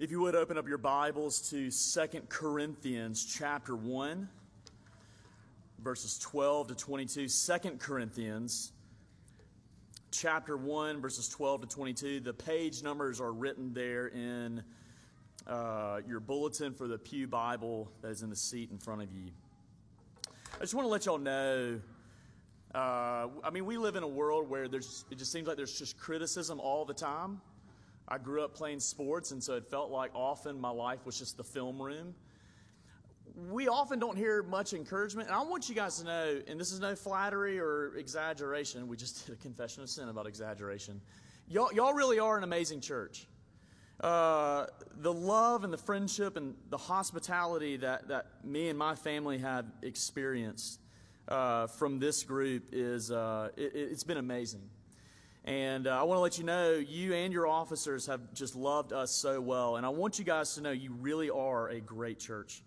If you would open up your Bibles to 2 Corinthians chapter 1, verses 12 to 22. 2 Corinthians chapter 1, verses 12 to 22. The page numbers are written there in uh, your bulletin for the Pew Bible that is in the seat in front of you. I just want to let y'all know. Uh, I mean, we live in a world where there's, it just seems like there's just criticism all the time. I grew up playing sports, and so it felt like often my life was just the film room. We often don't hear much encouragement, and I want you guys to know, and this is no flattery or exaggeration. We just did a confession of sin about exaggeration. Y'all, y'all really are an amazing church. Uh, the love and the friendship and the hospitality that, that me and my family have experienced uh, from this group is uh, it, it's been amazing. And uh, I want to let you know, you and your officers have just loved us so well. And I want you guys to know you really are a great church.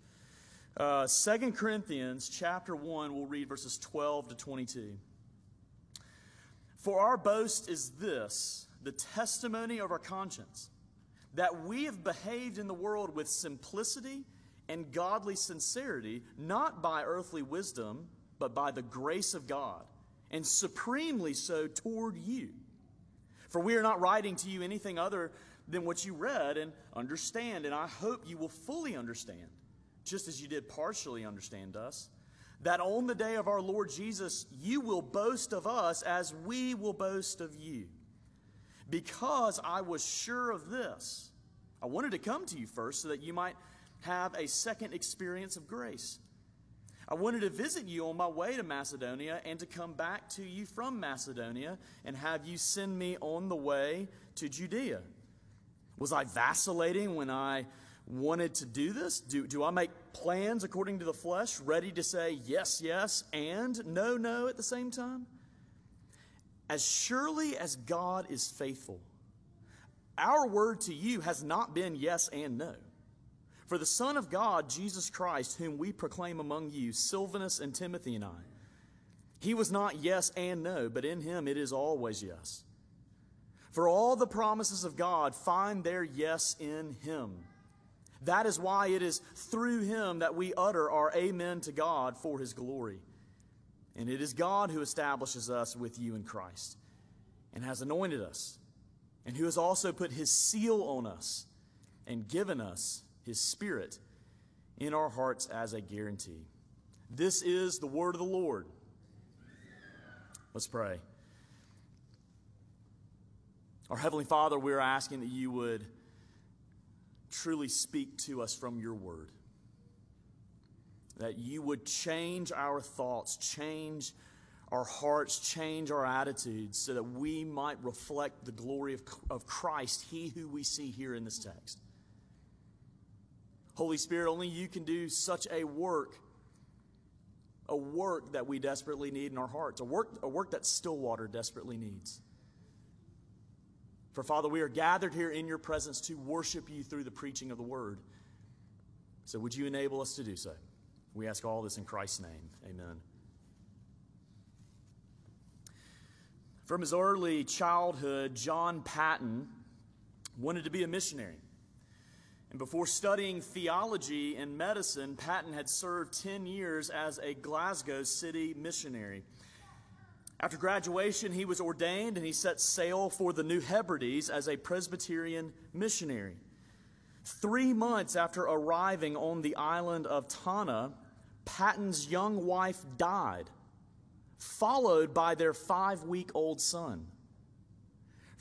Uh, 2 Corinthians chapter 1, we'll read verses 12 to 22. For our boast is this the testimony of our conscience, that we have behaved in the world with simplicity and godly sincerity, not by earthly wisdom, but by the grace of God, and supremely so toward you. For we are not writing to you anything other than what you read and understand, and I hope you will fully understand, just as you did partially understand us, that on the day of our Lord Jesus, you will boast of us as we will boast of you. Because I was sure of this, I wanted to come to you first so that you might have a second experience of grace. I wanted to visit you on my way to Macedonia and to come back to you from Macedonia and have you send me on the way to Judea. Was I vacillating when I wanted to do this? Do, do I make plans according to the flesh, ready to say yes, yes, and no, no at the same time? As surely as God is faithful, our word to you has not been yes and no. For the Son of God, Jesus Christ, whom we proclaim among you, Silvanus and Timothy and I, he was not yes and no, but in him it is always yes. For all the promises of God find their yes in him. That is why it is through him that we utter our amen to God for his glory. And it is God who establishes us with you in Christ and has anointed us, and who has also put his seal on us and given us his Spirit in our hearts as a guarantee. This is the word of the Lord. Let's pray. Our Heavenly Father, we're asking that you would truly speak to us from your word. That you would change our thoughts, change our hearts, change our attitudes, so that we might reflect the glory of, of Christ, He who we see here in this text. Holy Spirit, only you can do such a work, a work that we desperately need in our hearts, a work, a work that Stillwater desperately needs. For Father, we are gathered here in your presence to worship you through the preaching of the word. So would you enable us to do so? We ask all this in Christ's name. Amen. From his early childhood, John Paton wanted to be a missionary. And before studying theology and medicine, Paton had served 10 years as a Glasgow city missionary. After graduation, he was ordained and he set sail for the New Hebrides as a Presbyterian missionary. Three months after arriving on the island of Tanna, Paton's young wife died, followed by their five week old son.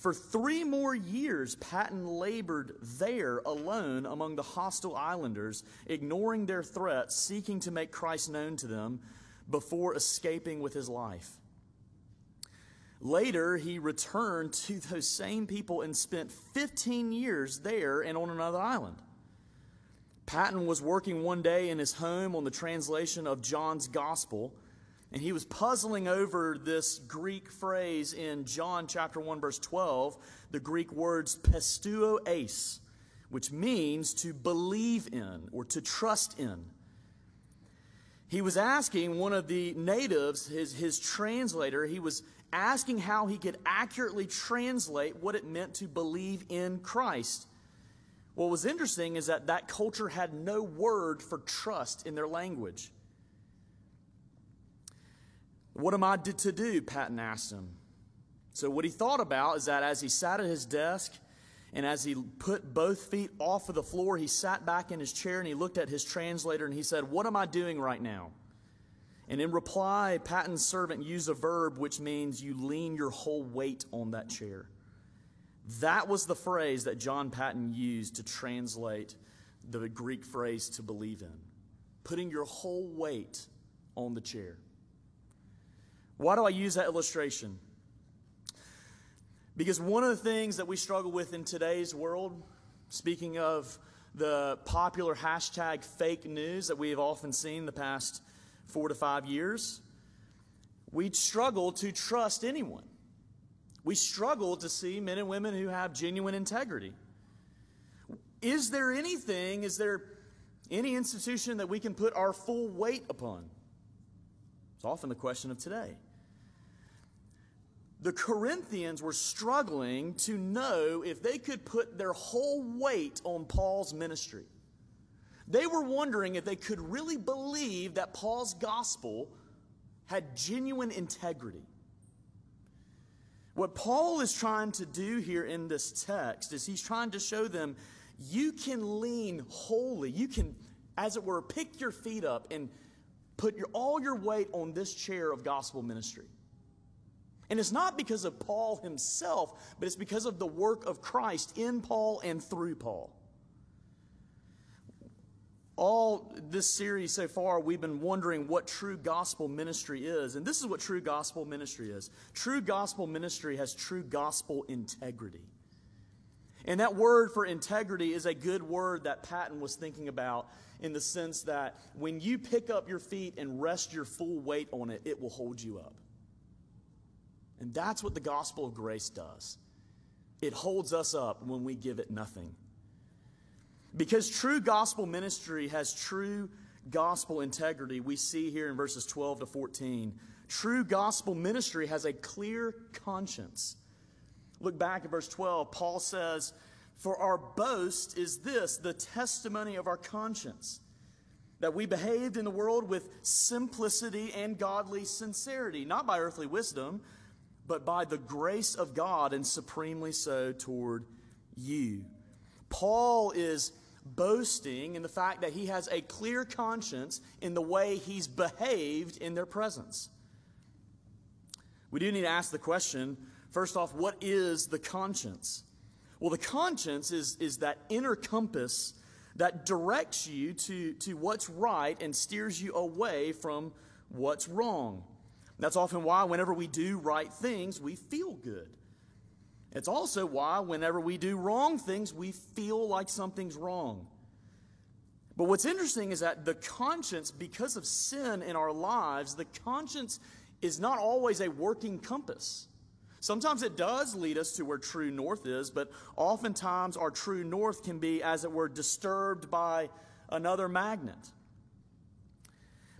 For three more years, Paton labored there alone among the hostile islanders, ignoring their threats, seeking to make Christ known to them before escaping with his life. Later, he returned to those same people and spent 15 years there and on another island. Paton was working one day in his home on the translation of John's Gospel and he was puzzling over this Greek phrase in John chapter 1 verse 12, the Greek words pisteuo eis, which means to believe in or to trust in. He was asking one of the natives, his, his translator, he was asking how he could accurately translate what it meant to believe in Christ. What was interesting is that that culture had no word for trust in their language. What am I to do? Paton asked him. So, what he thought about is that as he sat at his desk and as he put both feet off of the floor, he sat back in his chair and he looked at his translator and he said, What am I doing right now? And in reply, Paton's servant used a verb which means you lean your whole weight on that chair. That was the phrase that John Paton used to translate the Greek phrase to believe in putting your whole weight on the chair. Why do I use that illustration? Because one of the things that we struggle with in today's world, speaking of the popular hashtag fake news that we have often seen the past four to five years, we struggle to trust anyone. We struggle to see men and women who have genuine integrity. Is there anything, is there any institution that we can put our full weight upon? It's often the question of today. The Corinthians were struggling to know if they could put their whole weight on Paul's ministry. They were wondering if they could really believe that Paul's gospel had genuine integrity. What Paul is trying to do here in this text is he's trying to show them you can lean wholly. You can, as it were, pick your feet up and put your, all your weight on this chair of gospel ministry. And it's not because of Paul himself, but it's because of the work of Christ in Paul and through Paul all this series so far, we've been wondering what true gospel ministry is. And this is what true gospel ministry is true gospel ministry has true gospel integrity. And that word for integrity is a good word that Paton was thinking about in the sense that when you pick up your feet and rest your full weight on it, it will hold you up. And that's what the gospel of grace does. It holds us up when we give it nothing. Because true gospel ministry has true gospel integrity, we see here in verses 12 to 14. True gospel ministry has a clear conscience. Look back at verse 12. Paul says, For our boast is this, the testimony of our conscience, that we behaved in the world with simplicity and godly sincerity, not by earthly wisdom, but by the grace of God, and supremely so toward you. Paul is boasting in the fact that he has a clear conscience in the way he's behaved in their presence. We do need to ask the question first off, what is the conscience? Well, the conscience is, is that inner compass that directs you to, to what's right and steers you away from what's wrong. That's often why, whenever we do right things, we feel good. It's also why, whenever we do wrong things, we feel like something's wrong. But what's interesting is that the conscience, because of sin in our lives, the conscience is not always a working compass. Sometimes it does lead us to where true north is, but oftentimes our true north can be, as it were, disturbed by another magnet.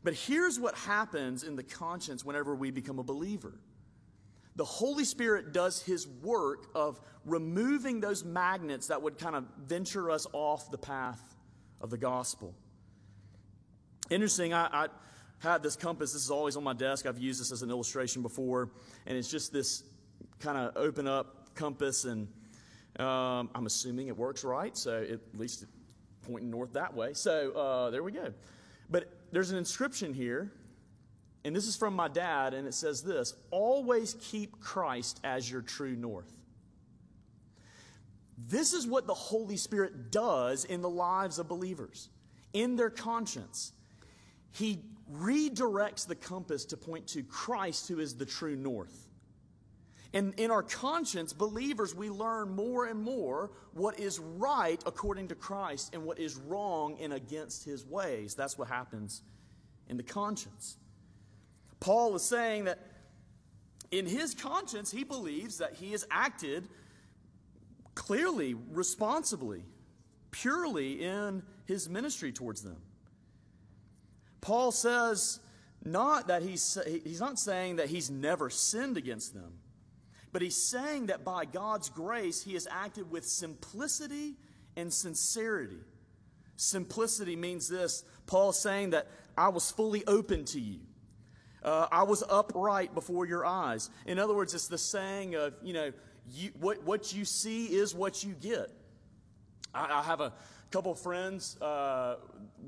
But here's what happens in the conscience whenever we become a believer the Holy Spirit does His work of removing those magnets that would kind of venture us off the path of the gospel. Interesting, I, I had this compass. This is always on my desk. I've used this as an illustration before, and it's just this kind of open up compass, and um, I'm assuming it works right, so at least pointing north that way. So uh, there we go. But there's an inscription here and this is from my dad, and it says this always keep Christ as your true north. This is what the Holy Spirit does in the lives of believers, in their conscience. He redirects the compass to point to Christ, who is the true north. And in our conscience, believers, we learn more and more what is right according to Christ and what is wrong and against his ways. That's what happens in the conscience. Paul is saying that in his conscience, he believes that he has acted clearly, responsibly, purely in his ministry towards them. Paul says not that he's, he's not saying that he's never sinned against them, but he's saying that by God's grace, he has acted with simplicity and sincerity. Simplicity means this Paul's saying that I was fully open to you. Uh, I was upright before your eyes. In other words, it's the saying of, you know, you, what, what you see is what you get. I, I have a couple friends uh,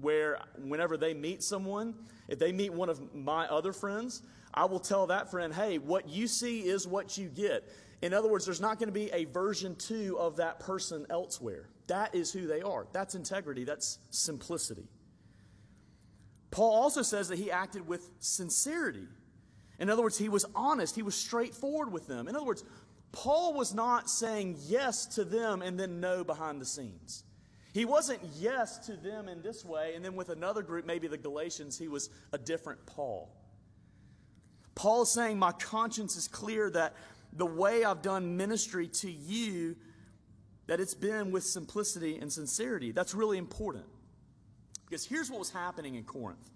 where whenever they meet someone, if they meet one of my other friends, I will tell that friend, hey, what you see is what you get. In other words, there's not going to be a version two of that person elsewhere. That is who they are. That's integrity, that's simplicity. Paul also says that he acted with sincerity. In other words, he was honest, he was straightforward with them. In other words, Paul was not saying yes to them and then no behind the scenes. He wasn't yes to them in this way, and then with another group, maybe the Galatians, he was a different Paul. Paul is saying, My conscience is clear that the way I've done ministry to you, that it's been with simplicity and sincerity. That's really important. Because here's what was happening in Corinth.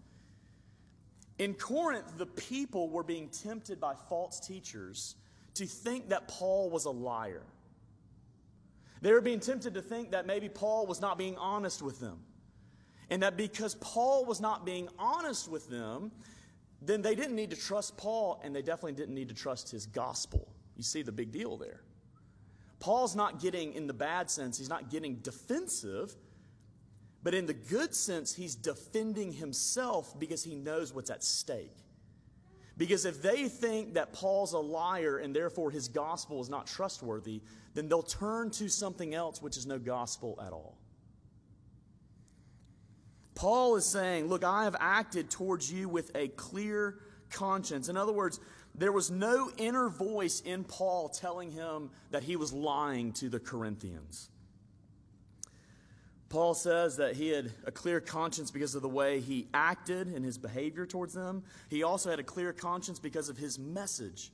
In Corinth, the people were being tempted by false teachers to think that Paul was a liar. They were being tempted to think that maybe Paul was not being honest with them. And that because Paul was not being honest with them, then they didn't need to trust Paul and they definitely didn't need to trust his gospel. You see the big deal there. Paul's not getting, in the bad sense, he's not getting defensive, but in the good sense, he's defending himself because he knows what's at stake. Because if they think that Paul's a liar and therefore his gospel is not trustworthy, then they'll turn to something else which is no gospel at all. Paul is saying, Look, I have acted towards you with a clear conscience. In other words, there was no inner voice in Paul telling him that he was lying to the Corinthians. Paul says that he had a clear conscience because of the way he acted in his behavior towards them. He also had a clear conscience because of his message.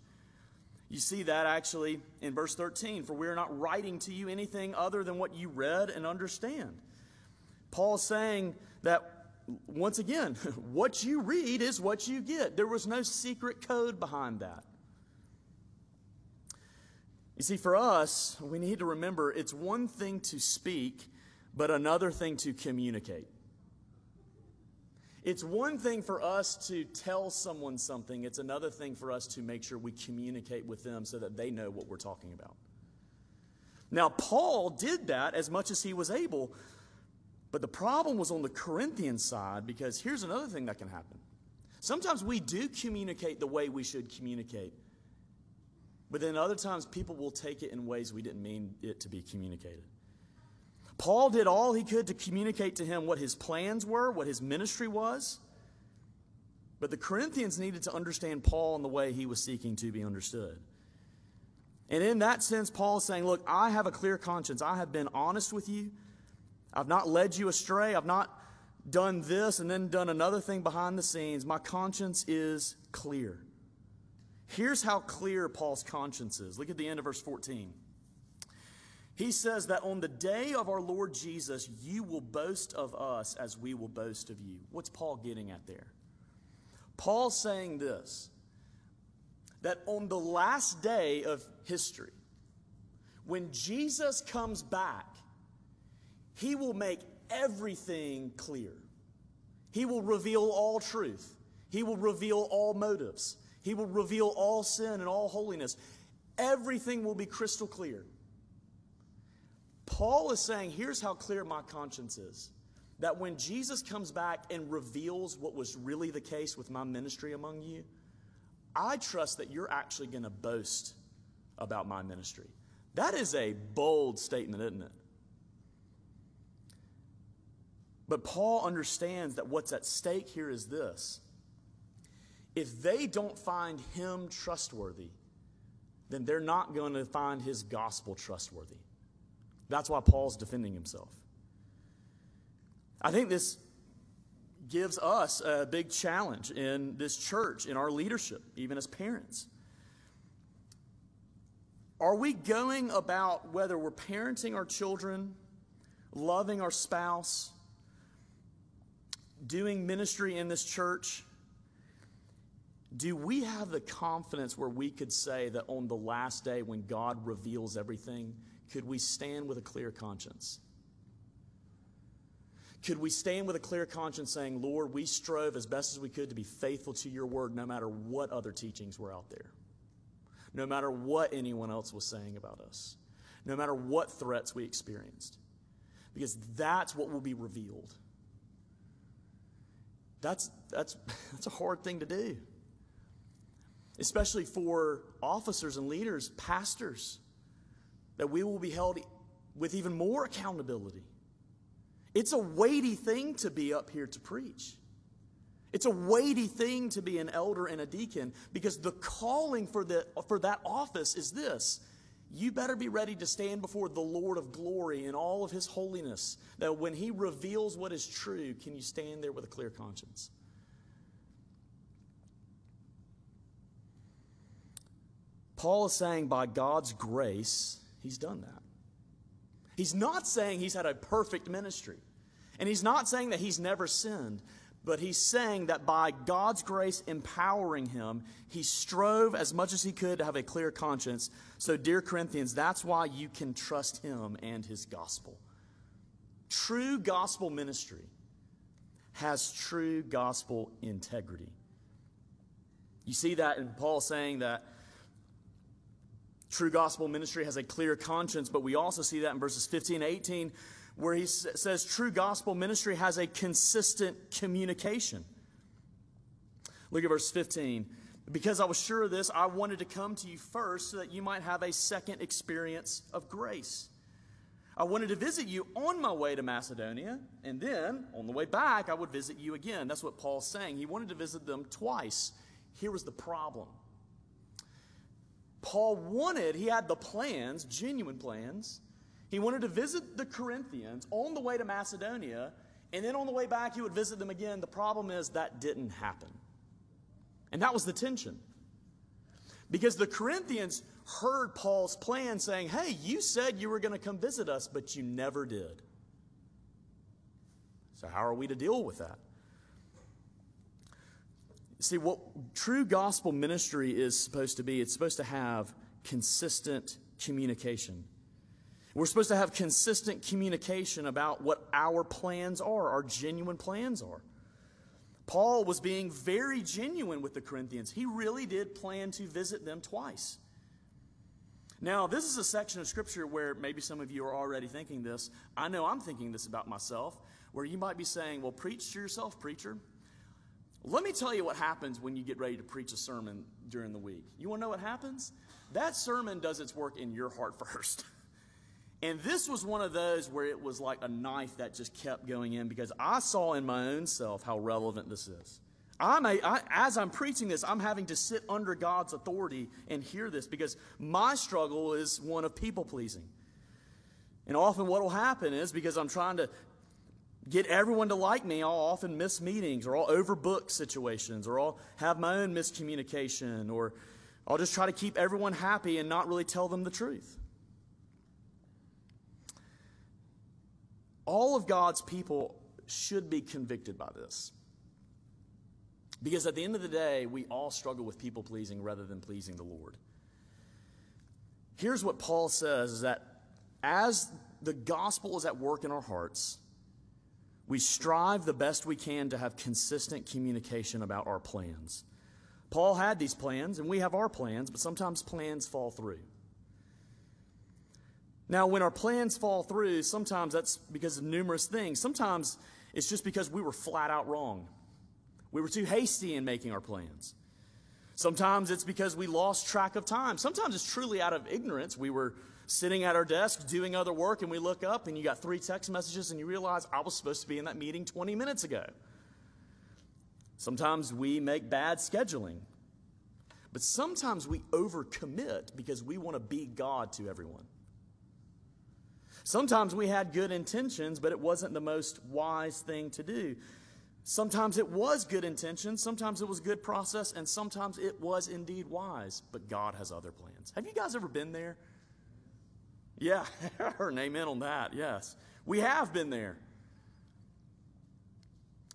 You see that actually in verse 13 for we are not writing to you anything other than what you read and understand. Paul's saying that once again, what you read is what you get. There was no secret code behind that. You see, for us, we need to remember it's one thing to speak but another thing to communicate. It's one thing for us to tell someone something, it's another thing for us to make sure we communicate with them so that they know what we're talking about. Now, Paul did that as much as he was able, but the problem was on the Corinthian side because here's another thing that can happen. Sometimes we do communicate the way we should communicate, but then other times people will take it in ways we didn't mean it to be communicated. Paul did all he could to communicate to him what his plans were, what his ministry was. But the Corinthians needed to understand Paul in the way he was seeking to be understood. And in that sense, Paul is saying, Look, I have a clear conscience. I have been honest with you. I've not led you astray. I've not done this and then done another thing behind the scenes. My conscience is clear. Here's how clear Paul's conscience is. Look at the end of verse 14. He says that on the day of our Lord Jesus, you will boast of us as we will boast of you. What's Paul getting at there? Paul's saying this that on the last day of history, when Jesus comes back, he will make everything clear. He will reveal all truth. He will reveal all motives. He will reveal all sin and all holiness. Everything will be crystal clear. Paul is saying, here's how clear my conscience is. That when Jesus comes back and reveals what was really the case with my ministry among you, I trust that you're actually going to boast about my ministry. That is a bold statement, isn't it? But Paul understands that what's at stake here is this. If they don't find him trustworthy, then they're not going to find his gospel trustworthy. That's why Paul's defending himself. I think this gives us a big challenge in this church, in our leadership, even as parents. Are we going about whether we're parenting our children, loving our spouse, doing ministry in this church? Do we have the confidence where we could say that on the last day when God reveals everything, could we stand with a clear conscience? Could we stand with a clear conscience saying, Lord, we strove as best as we could to be faithful to your word no matter what other teachings were out there, no matter what anyone else was saying about us, no matter what threats we experienced? Because that's what will be revealed. That's, that's, that's a hard thing to do, especially for officers and leaders, pastors, that we will be held with even more accountability. It's a weighty thing to be up here to preach. It's a weighty thing to be an elder and a deacon because the calling for, the, for that office is this. You better be ready to stand before the Lord of glory in all of his holiness. That when he reveals what is true, can you stand there with a clear conscience? Paul is saying by God's grace, he's done that. He's not saying he's had a perfect ministry. And he's not saying that he's never sinned, but he's saying that by God's grace empowering him, he strove as much as he could to have a clear conscience. So, dear Corinthians, that's why you can trust him and his gospel. True gospel ministry has true gospel integrity. You see that in Paul saying that true gospel ministry has a clear conscience, but we also see that in verses 15 and 18 where he says true gospel ministry has a consistent communication. Look at verse 15. Because I was sure of this, I wanted to come to you first so that you might have a second experience of grace. I wanted to visit you on my way to Macedonia, and then on the way back, I would visit you again. That's what Paul's saying. He wanted to visit them twice. Here was the problem Paul wanted, he had the plans, genuine plans, he wanted to visit the Corinthians on the way to Macedonia, and then on the way back, he would visit them again. The problem is that didn't happen. And that was the tension. Because the Corinthians heard Paul's plan saying, Hey, you said you were going to come visit us, but you never did. So, how are we to deal with that? See, what true gospel ministry is supposed to be, it's supposed to have consistent communication. We're supposed to have consistent communication about what our plans are, our genuine plans are. Paul was being very genuine with the Corinthians. He really did plan to visit them twice. Now, this is a section of Scripture where maybe some of you are already thinking this. I know I'm thinking this about myself, where you might be saying, Well, preach to yourself, preacher. Let me tell you what happens when you get ready to preach a sermon during the week. You want to know what happens? That sermon does its work in your heart first. And this was one of those where it was like a knife that just kept going in because I saw in my own self how relevant this is. I'm a, I, as I'm preaching this, I'm having to sit under God's authority and hear this because my struggle is one of people pleasing. And often what will happen is because I'm trying to get everyone to like me, I'll often miss meetings or I'll overbook situations or I'll have my own miscommunication or I'll just try to keep everyone happy and not really tell them the truth. All of God's people should be convicted by this. Because at the end of the day, we all struggle with people pleasing rather than pleasing the Lord. Here's what Paul says is that as the gospel is at work in our hearts, we strive the best we can to have consistent communication about our plans. Paul had these plans, and we have our plans, but sometimes plans fall through. Now, when our plans fall through, sometimes that's because of numerous things. Sometimes it's just because we were flat out wrong. We were too hasty in making our plans. Sometimes it's because we lost track of time. Sometimes it's truly out of ignorance. We were sitting at our desk doing other work and we look up and you got three text messages and you realize I was supposed to be in that meeting 20 minutes ago. Sometimes we make bad scheduling. But sometimes we overcommit because we want to be God to everyone. Sometimes we had good intentions, but it wasn't the most wise thing to do. Sometimes it was good intentions, sometimes it was good process, and sometimes it was indeed wise, but God has other plans. Have you guys ever been there? Yeah, her name in on that, yes. We have been there.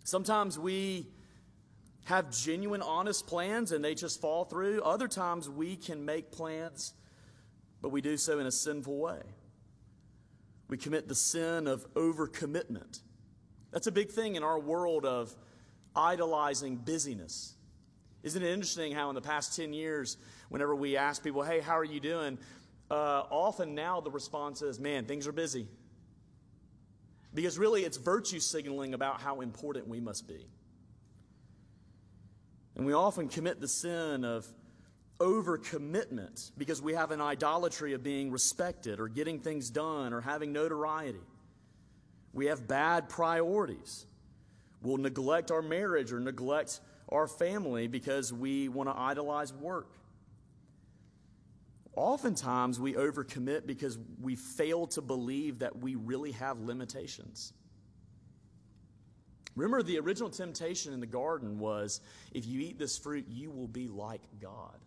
Sometimes we have genuine, honest plans and they just fall through. Other times we can make plans, but we do so in a sinful way. We commit the sin of overcommitment. That's a big thing in our world of idolizing busyness. Isn't it interesting how in the past 10 years, whenever we ask people, hey, how are you doing? Uh, often now the response is, man, things are busy. Because really it's virtue signaling about how important we must be. And we often commit the sin of overcommitment because we have an idolatry of being respected or getting things done or having notoriety. We have bad priorities. We'll neglect our marriage or neglect our family because we want to idolize work. Oftentimes, we overcommit because we fail to believe that we really have limitations. Remember, the original temptation in the garden was if you eat this fruit, you will be like God.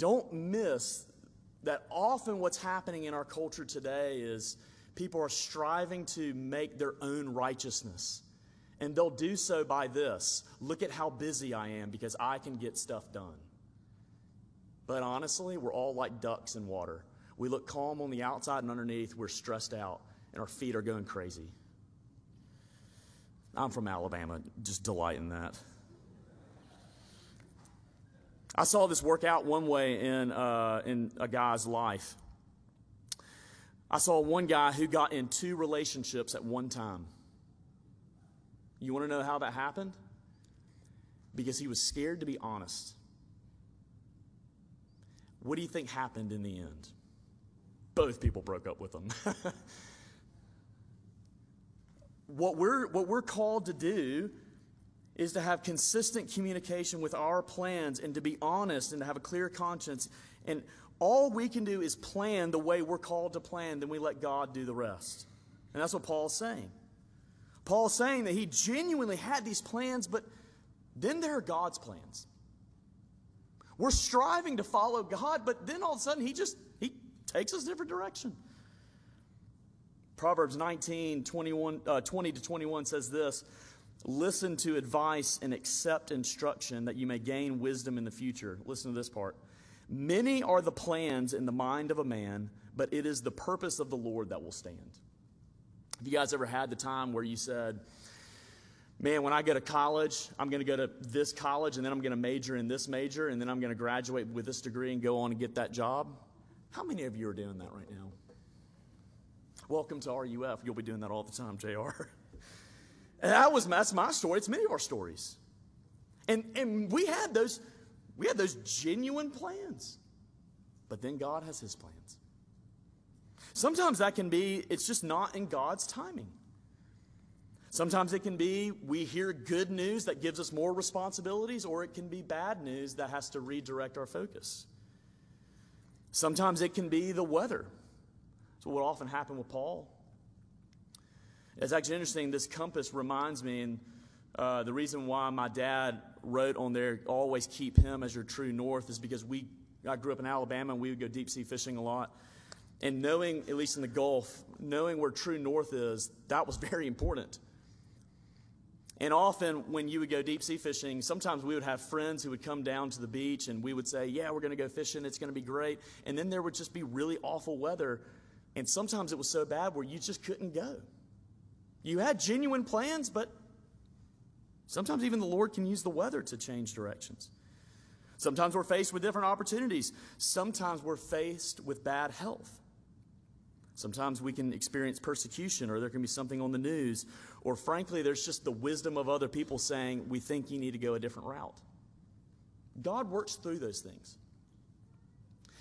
Don't miss that often what's happening in our culture today is people are striving to make their own righteousness. And they'll do so by this look at how busy I am because I can get stuff done. But honestly, we're all like ducks in water. We look calm on the outside, and underneath, we're stressed out, and our feet are going crazy. I'm from Alabama, just delight in that. I saw this work out one way in, uh, in a guy's life. I saw one guy who got in two relationships at one time. You want to know how that happened? Because he was scared to be honest. What do you think happened in the end? Both people broke up with him. what, we're, what we're called to do is to have consistent communication with our plans and to be honest and to have a clear conscience. And all we can do is plan the way we're called to plan, then we let God do the rest. And that's what Paul's saying. Paul's saying that he genuinely had these plans, but then there are God's plans. We're striving to follow God, but then all of a sudden he just he takes us a different direction. Proverbs 19, 21, uh, 20 to 21 says this Listen to advice and accept instruction that you may gain wisdom in the future. Listen to this part. Many are the plans in the mind of a man, but it is the purpose of the Lord that will stand. Have you guys ever had the time where you said, man, when I go to college, I'm going to go to this college and then I'm going to major in this major and then I'm going to graduate with this degree and go on and get that job. How many of you are doing that right now? Welcome to RUF. You'll be doing that all the time, JR. And that was that's my story. It's many of our stories. And and we had those we had those genuine plans. But then God has his plans. Sometimes that can be it's just not in God's timing. Sometimes it can be we hear good news that gives us more responsibilities, or it can be bad news that has to redirect our focus. Sometimes it can be the weather. So, what often happened with Paul. It's actually interesting. This compass reminds me, and uh, the reason why my dad wrote on there, always keep him as your true north, is because we, I grew up in Alabama and we would go deep sea fishing a lot. And knowing, at least in the Gulf, knowing where true north is, that was very important. And often, when you would go deep sea fishing, sometimes we would have friends who would come down to the beach and we would say, Yeah, we're going to go fishing. It's going to be great. And then there would just be really awful weather. And sometimes it was so bad where you just couldn't go. You had genuine plans, but sometimes even the Lord can use the weather to change directions. Sometimes we're faced with different opportunities. Sometimes we're faced with bad health. Sometimes we can experience persecution, or there can be something on the news, or frankly, there's just the wisdom of other people saying, We think you need to go a different route. God works through those things.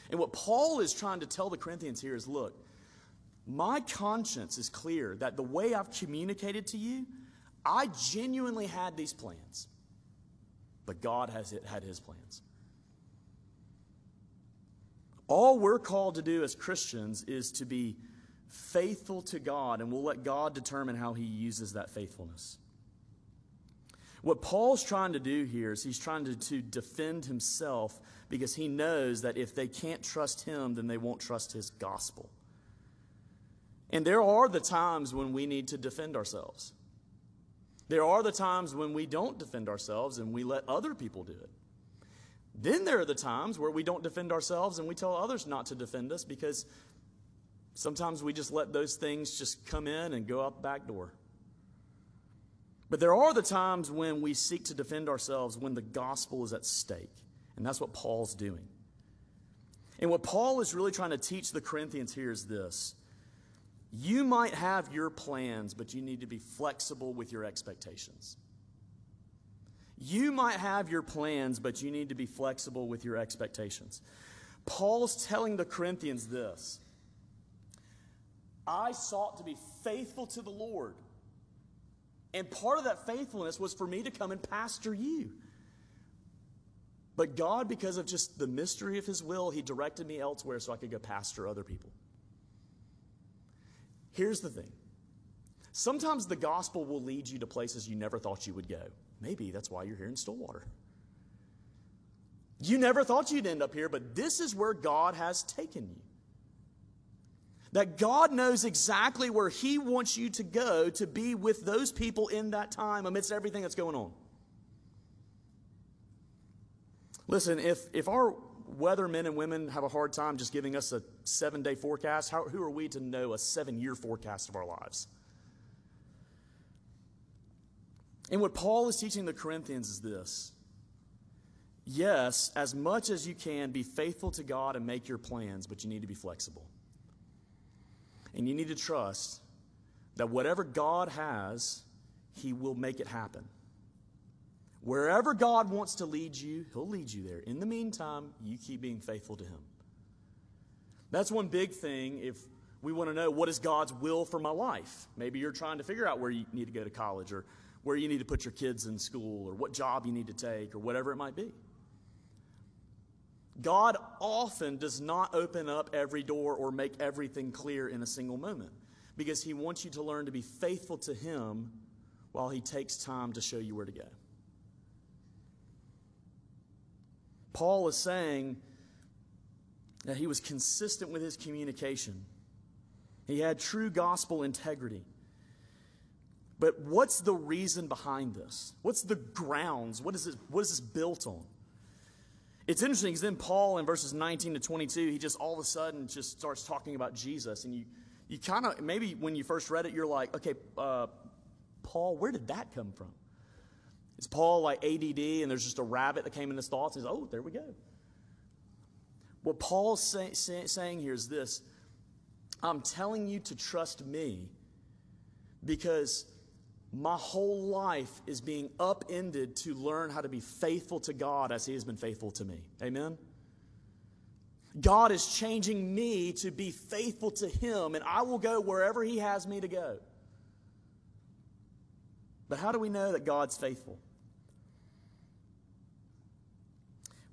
And what Paul is trying to tell the Corinthians here is look, my conscience is clear that the way I've communicated to you, I genuinely had these plans. But God has had his plans. All we're called to do as Christians is to be faithful to God, and we'll let God determine how he uses that faithfulness. What Paul's trying to do here is he's trying to, to defend himself because he knows that if they can't trust him, then they won't trust his gospel. And there are the times when we need to defend ourselves. There are the times when we don't defend ourselves and we let other people do it. Then there are the times where we don't defend ourselves and we tell others not to defend us because Sometimes we just let those things just come in and go out the back door. But there are the times when we seek to defend ourselves when the gospel is at stake. And that's what Paul's doing. And what Paul is really trying to teach the Corinthians here is this you might have your plans, but you need to be flexible with your expectations. You might have your plans, but you need to be flexible with your expectations. Paul's telling the Corinthians this I sought to be faithful to the Lord. And part of that faithfulness was for me to come and pastor you. But God, because of just the mystery of His will, He directed me elsewhere so I could go pastor other people. Here's the thing sometimes the gospel will lead you to places you never thought you would go. Maybe that's why you're here in Stillwater. You never thought you'd end up here, but this is where God has taken you. That God knows exactly where He wants you to go to be with those people in that time amidst everything that's going on. Listen, if, if our weathermen and women have a hard time just giving us a seven day forecast, how, who are we to know a seven year forecast of our lives? And what Paul is teaching the Corinthians is this yes, as much as you can, be faithful to God and make your plans, but you need to be flexible. And you need to trust that whatever God has, He will make it happen. Wherever God wants to lead you, He'll lead you there. In the meantime, you keep being faithful to Him. That's one big thing if we want to know what is God's will for my life. Maybe you're trying to figure out where you need to go to college or where you need to put your kids in school or what job you need to take or whatever it might be. God often does not open up every door or make everything clear in a single moment because He wants you to learn to be faithful to Him while He takes time to show you where to go. Paul is saying that he was consistent with his communication. He had true gospel integrity. But what's the reason behind this? What's the grounds? What is, it, what is this built on? It's interesting because then Paul in verses 19 to 22, he just all of a sudden just starts talking about Jesus. And you, you kind of, maybe when you first read it, you're like, okay, uh, Paul, where did that come from? Is Paul like ADD and there's just a rabbit that came in his thoughts? He's, oh, there we go. What Paul's say, say, saying here is this I'm telling you to trust me because my whole life is being upended to learn how to be faithful to God as He has been faithful to me. Amen? God is changing me to be faithful to Him, and I will go wherever He has me to go. But how do we know that God's faithful?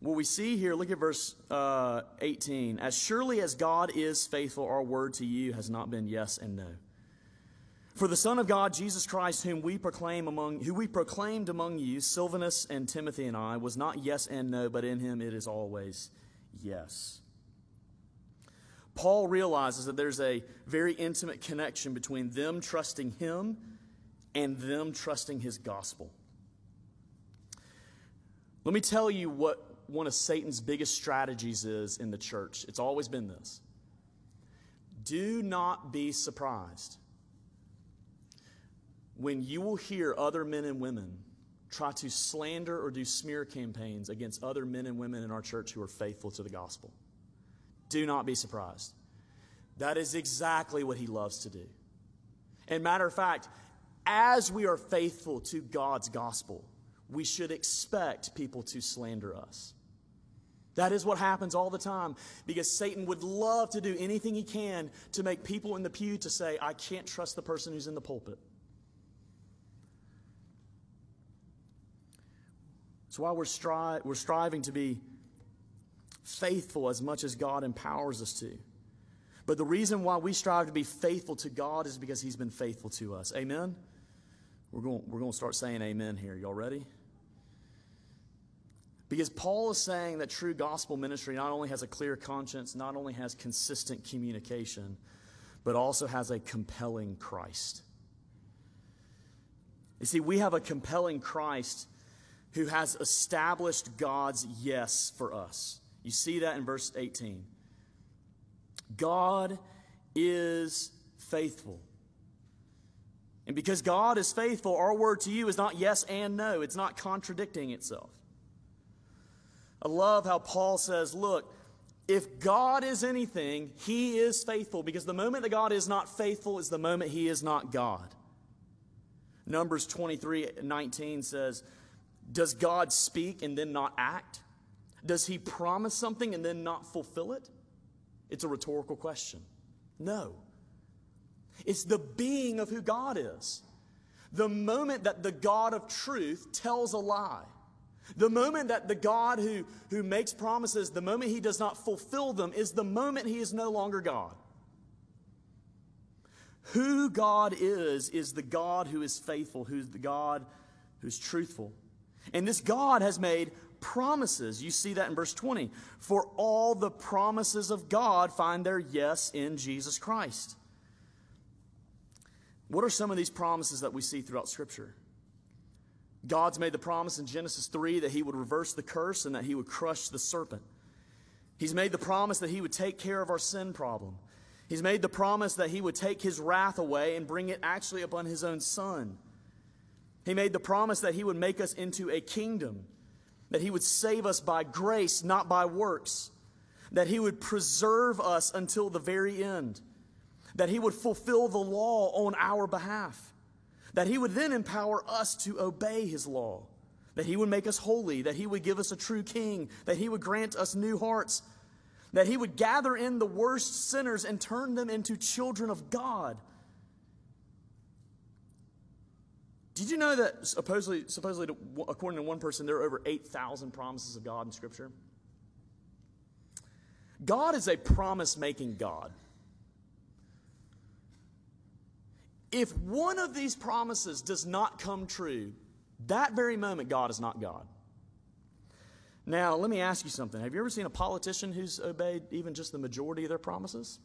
What we see here, look at verse uh, 18. As surely as God is faithful, our word to you has not been yes and no. For the Son of God, Jesus Christ, whom we proclaim among, who we proclaimed among you, Silvanus and Timothy and I, was not yes and no, but in him it is always yes. Paul realizes that there's a very intimate connection between them trusting him and them trusting his gospel. Let me tell you what one of Satan's biggest strategies is in the church. It's always been this do not be surprised when you will hear other men and women try to slander or do smear campaigns against other men and women in our church who are faithful to the gospel. Do not be surprised. That is exactly what he loves to do. And matter of fact, as we are faithful to God's gospel, we should expect people to slander us. That is what happens all the time because Satan would love to do anything he can to make people in the pew to say, I can't trust the person who's in the pulpit. That's why we're, stri- we're striving to be faithful as much as God empowers us to. But the reason why we strive to be faithful to God is because He's been faithful to us. Amen? We're going, we're going to start saying amen here. Y'all ready? Because Paul is saying that true gospel ministry not only has a clear conscience, not only has consistent communication, but also has a compelling Christ. You see, we have a compelling Christ who has established God's yes for us. You see that in verse 18. God is faithful. And because God is faithful, our word to you is not yes and no. It's not contradicting itself. I love how Paul says, look, if God is anything, he is faithful because the moment that God is not faithful is the moment he is not God. Numbers 23 19 says, Does God speak and then not act? Does he promise something and then not fulfill it? It's a rhetorical question. No. It's the being of who God is. The moment that the God of truth tells a lie, the moment that the God who, who makes promises, the moment he does not fulfill them, is the moment he is no longer God. Who God is, is the God who is faithful, who's the God who's truthful. And this God has made promises. You see that in verse 20. For all the promises of God find their yes in Jesus Christ. What are some of these promises that we see throughout Scripture? God's made the promise in Genesis 3 that he would reverse the curse and that he would crush the serpent. He's made the promise that he would take care of our sin problem. He's made the promise that he would take his wrath away and bring it actually upon his own son. He made the promise that he would make us into a kingdom, that he would save us by grace, not by works, that he would preserve us until the very end that he would fulfill the law on our behalf, that he would then empower us to obey his law, that he would make us holy, that he would give us a true king, that he would grant us new hearts, that he would gather in the worst sinners and turn them into children of God. Did you know that supposedly, supposedly according to one person, there are over 8,000 promises of God in Scripture? God is a promise making God. If one of these promises does not come true, that very moment, God is not God. Now, let me ask you something. Have you ever seen a politician who's obeyed even just the majority of their promises?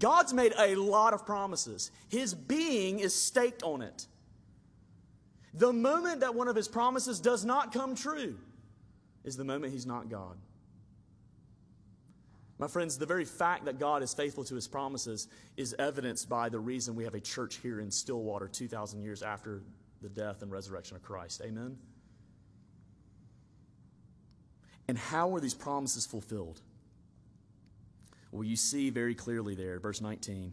God's made a lot of promises. His being is staked on it. The moment that one of his promises does not come true is the moment he's not God. My friends, the very fact that God is faithful to his promises is evidenced by the reason we have a church here in Stillwater 2,000 years after the death and resurrection of Christ. Amen? And how are these promises fulfilled? Well, you see very clearly there, verse 19.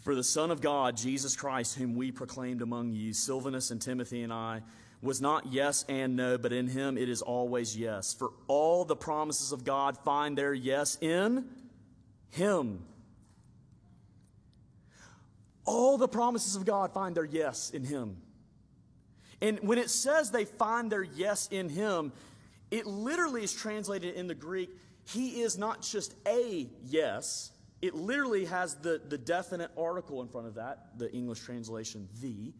For the Son of God, Jesus Christ, whom we proclaimed among you, Silvanus and Timothy and I, was not yes and no, but in him it is always yes. For all the promises of God find their yes in him. All the promises of God find their yes in him. And when it says they find their yes in him, it literally is translated in the Greek, he is not just a yes. It literally has the, the definite article in front of that, the English translation, the.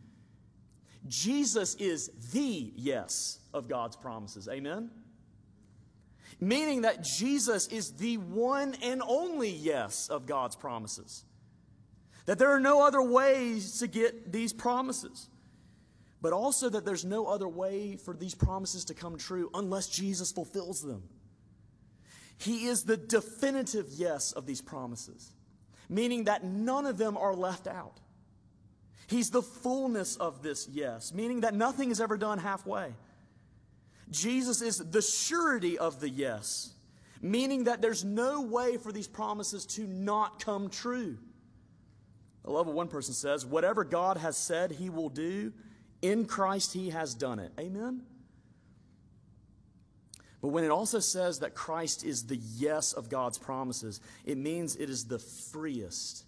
Jesus is the yes of God's promises. Amen? Meaning that Jesus is the one and only yes of God's promises. That there are no other ways to get these promises. But also that there's no other way for these promises to come true unless Jesus fulfills them. He is the definitive yes of these promises, meaning that none of them are left out. He's the fullness of this yes, meaning that nothing is ever done halfway. Jesus is the surety of the yes, meaning that there's no way for these promises to not come true. I love what one person says whatever God has said he will do, in Christ he has done it. Amen? But when it also says that Christ is the yes of God's promises, it means it is the freest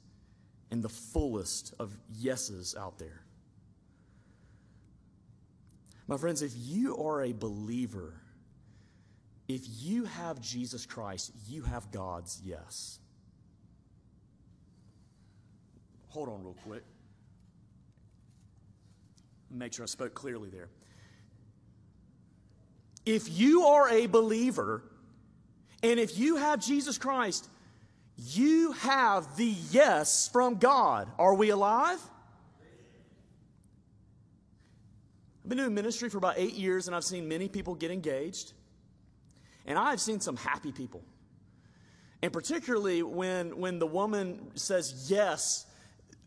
and the fullest of yeses out there. My friends, if you are a believer, if you have Jesus Christ, you have God's yes. Hold on, real quick. Make sure I spoke clearly there. If you are a believer, and if you have Jesus Christ, you have the yes from God. Are we alive? I've been doing ministry for about eight years and I've seen many people get engaged. And I've seen some happy people. And particularly when, when the woman says yes,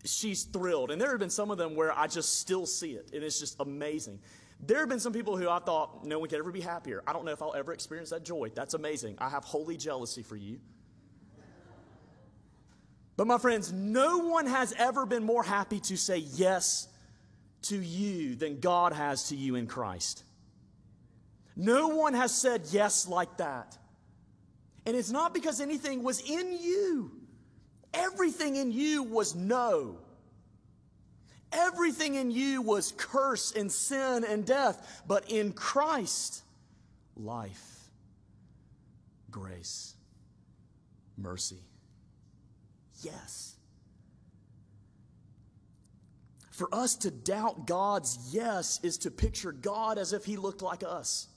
she's thrilled. And there have been some of them where I just still see it, and it's just amazing. There have been some people who I thought no one could ever be happier. I don't know if I'll ever experience that joy. That's amazing. I have holy jealousy for you. But my friends, no one has ever been more happy to say yes to you than God has to you in Christ. No one has said yes like that. And it's not because anything was in you. Everything in you was no. Everything in you was curse and sin and death. But in Christ, life, grace, mercy. Yes. For us to doubt God's yes is to picture God as if he looked like us.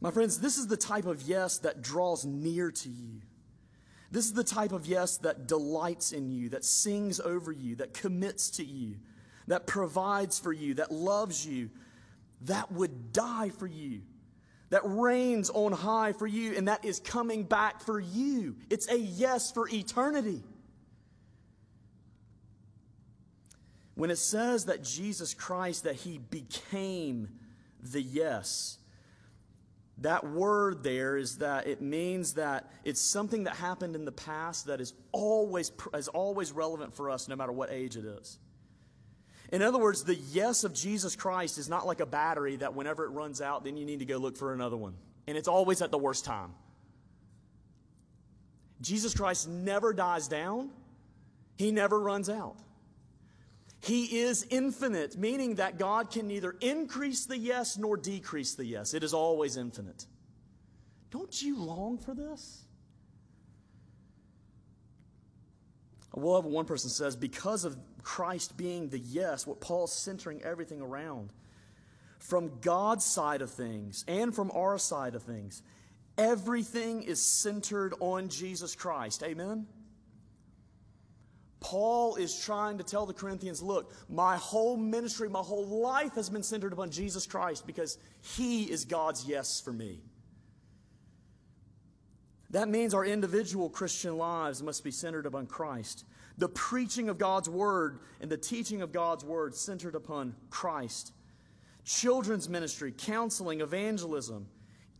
My friends, this is the type of yes that draws near to you. This is the type of yes that delights in you, that sings over you, that commits to you, that provides for you, that loves you, that would die for you, that reigns on high for you, and that is coming back for you. It's a yes for eternity. When it says that Jesus Christ, that he became the yes, that word there is that it means that it's something that happened in the past that is always, is always relevant for us no matter what age it is. In other words, the yes of Jesus Christ is not like a battery that whenever it runs out, then you need to go look for another one. And it's always at the worst time. Jesus Christ never dies down, he never runs out. He is infinite, meaning that God can neither increase the yes nor decrease the yes. It is always infinite. Don't you long for this? I Well, one person says, because of Christ being the yes, what Paul's centering everything around, from God's side of things and from our side of things, everything is centered on Jesus Christ. Amen? Paul is trying to tell the Corinthians look, my whole ministry, my whole life has been centered upon Jesus Christ because he is God's yes for me. That means our individual Christian lives must be centered upon Christ. The preaching of God's word and the teaching of God's word centered upon Christ. Children's ministry, counseling, evangelism,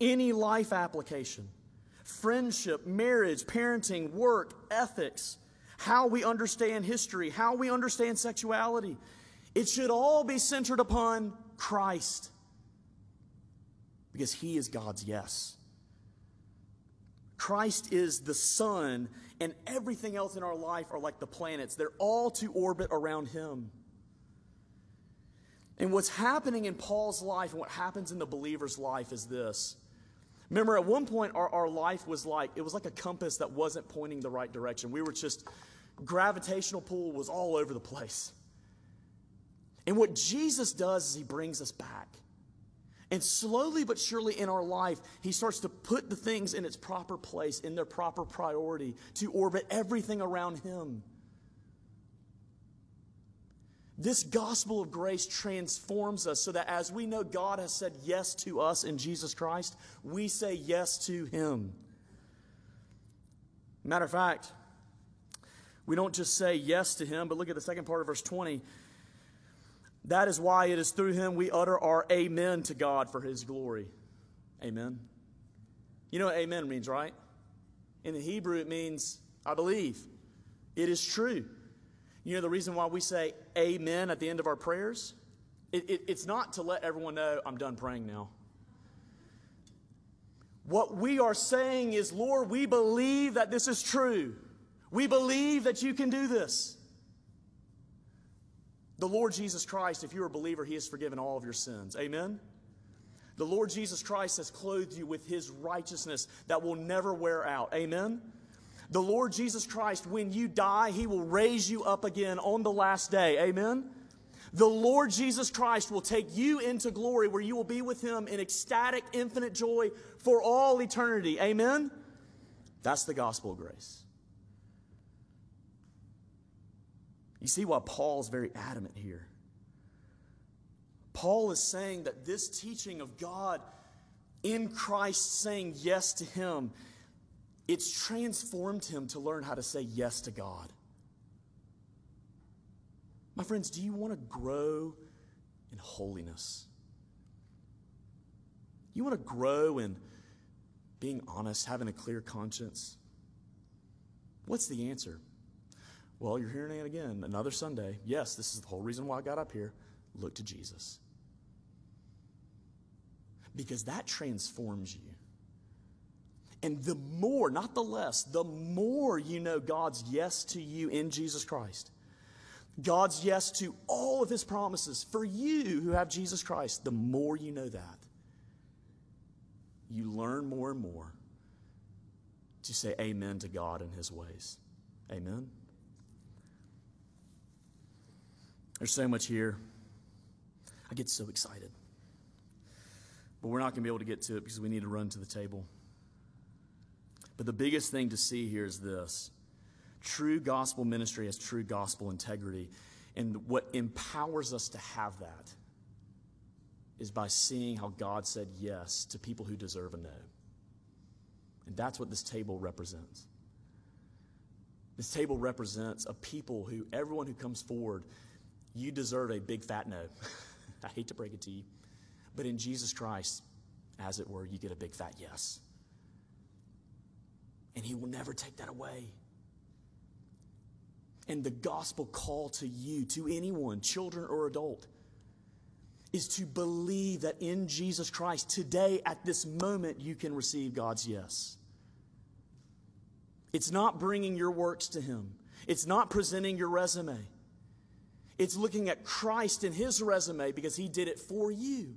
any life application, friendship, marriage, parenting, work, ethics, how we understand history, how we understand sexuality. It should all be centered upon Christ because He is God's yes. Christ is the sun, and everything else in our life are like the planets. They're all to orbit around Him. And what's happening in Paul's life and what happens in the believer's life is this. Remember, at one point, our, our life was like, it was like a compass that wasn't pointing the right direction. We were just gravitational pull was all over the place. And what Jesus does is he brings us back. And slowly but surely in our life, he starts to put the things in its proper place, in their proper priority, to orbit everything around him. This gospel of grace transforms us so that as we know God has said yes to us in Jesus Christ, we say yes to him. Matter of fact, we don't just say yes to him, but look at the second part of verse 20. That is why it is through him we utter our amen to God for his glory. Amen. You know what amen means, right? In the Hebrew, it means I believe. It is true. You know the reason why we say amen at the end of our prayers? It, it, it's not to let everyone know I'm done praying now. What we are saying is, Lord, we believe that this is true. We believe that you can do this. The Lord Jesus Christ, if you're a believer, He has forgiven all of your sins. Amen? The Lord Jesus Christ has clothed you with His righteousness that will never wear out. Amen? The Lord Jesus Christ, when you die, He will raise you up again on the last day. Amen? The Lord Jesus Christ will take you into glory where you will be with Him in ecstatic, infinite joy for all eternity. Amen? That's the gospel of grace. You see why Paul is very adamant here. Paul is saying that this teaching of God in Christ saying yes to Him, it's transformed him to learn how to say yes to God. My friends, do you want to grow in holiness? You want to grow in being honest, having a clear conscience? What's the answer? Well, you're hearing it again another Sunday. Yes, this is the whole reason why I got up here. Look to Jesus. Because that transforms you. And the more, not the less, the more you know God's yes to you in Jesus Christ, God's yes to all of his promises for you who have Jesus Christ, the more you know that, you learn more and more to say amen to God and his ways. Amen. There's so much here. I get so excited. But we're not going to be able to get to it because we need to run to the table. But the biggest thing to see here is this true gospel ministry has true gospel integrity. And what empowers us to have that is by seeing how God said yes to people who deserve a no. And that's what this table represents. This table represents a people who, everyone who comes forward, you deserve a big fat no. I hate to break it to you. But in Jesus Christ, as it were, you get a big fat yes and He will never take that away. And the gospel call to you, to anyone, children or adult, is to believe that in Jesus Christ, today, at this moment, you can receive God's yes. It's not bringing your works to Him, it's not presenting your resume. It's looking at Christ in His resume because He did it for you.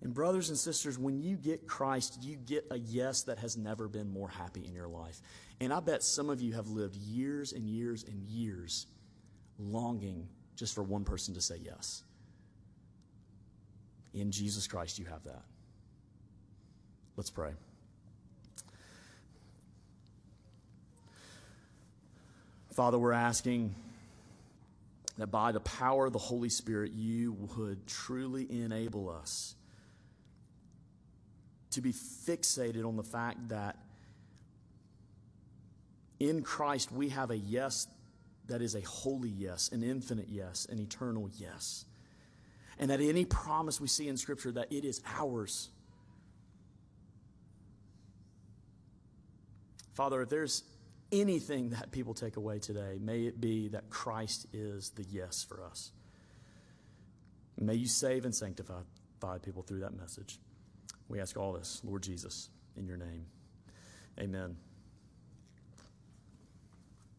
And, brothers and sisters, when you get Christ, you get a yes that has never been more happy in your life. And I bet some of you have lived years and years and years longing just for one person to say yes. In Jesus Christ, you have that. Let's pray. Father, we're asking that by the power of the Holy Spirit, you would truly enable us to be fixated on the fact that in Christ we have a yes that is a holy yes, an infinite yes, an eternal yes. And that any promise we see in Scripture that it is ours. Father, if there's anything that people take away today, may it be that Christ is the yes for us. May you save and sanctify five people through that message. We ask all this, Lord Jesus, in your name. Amen.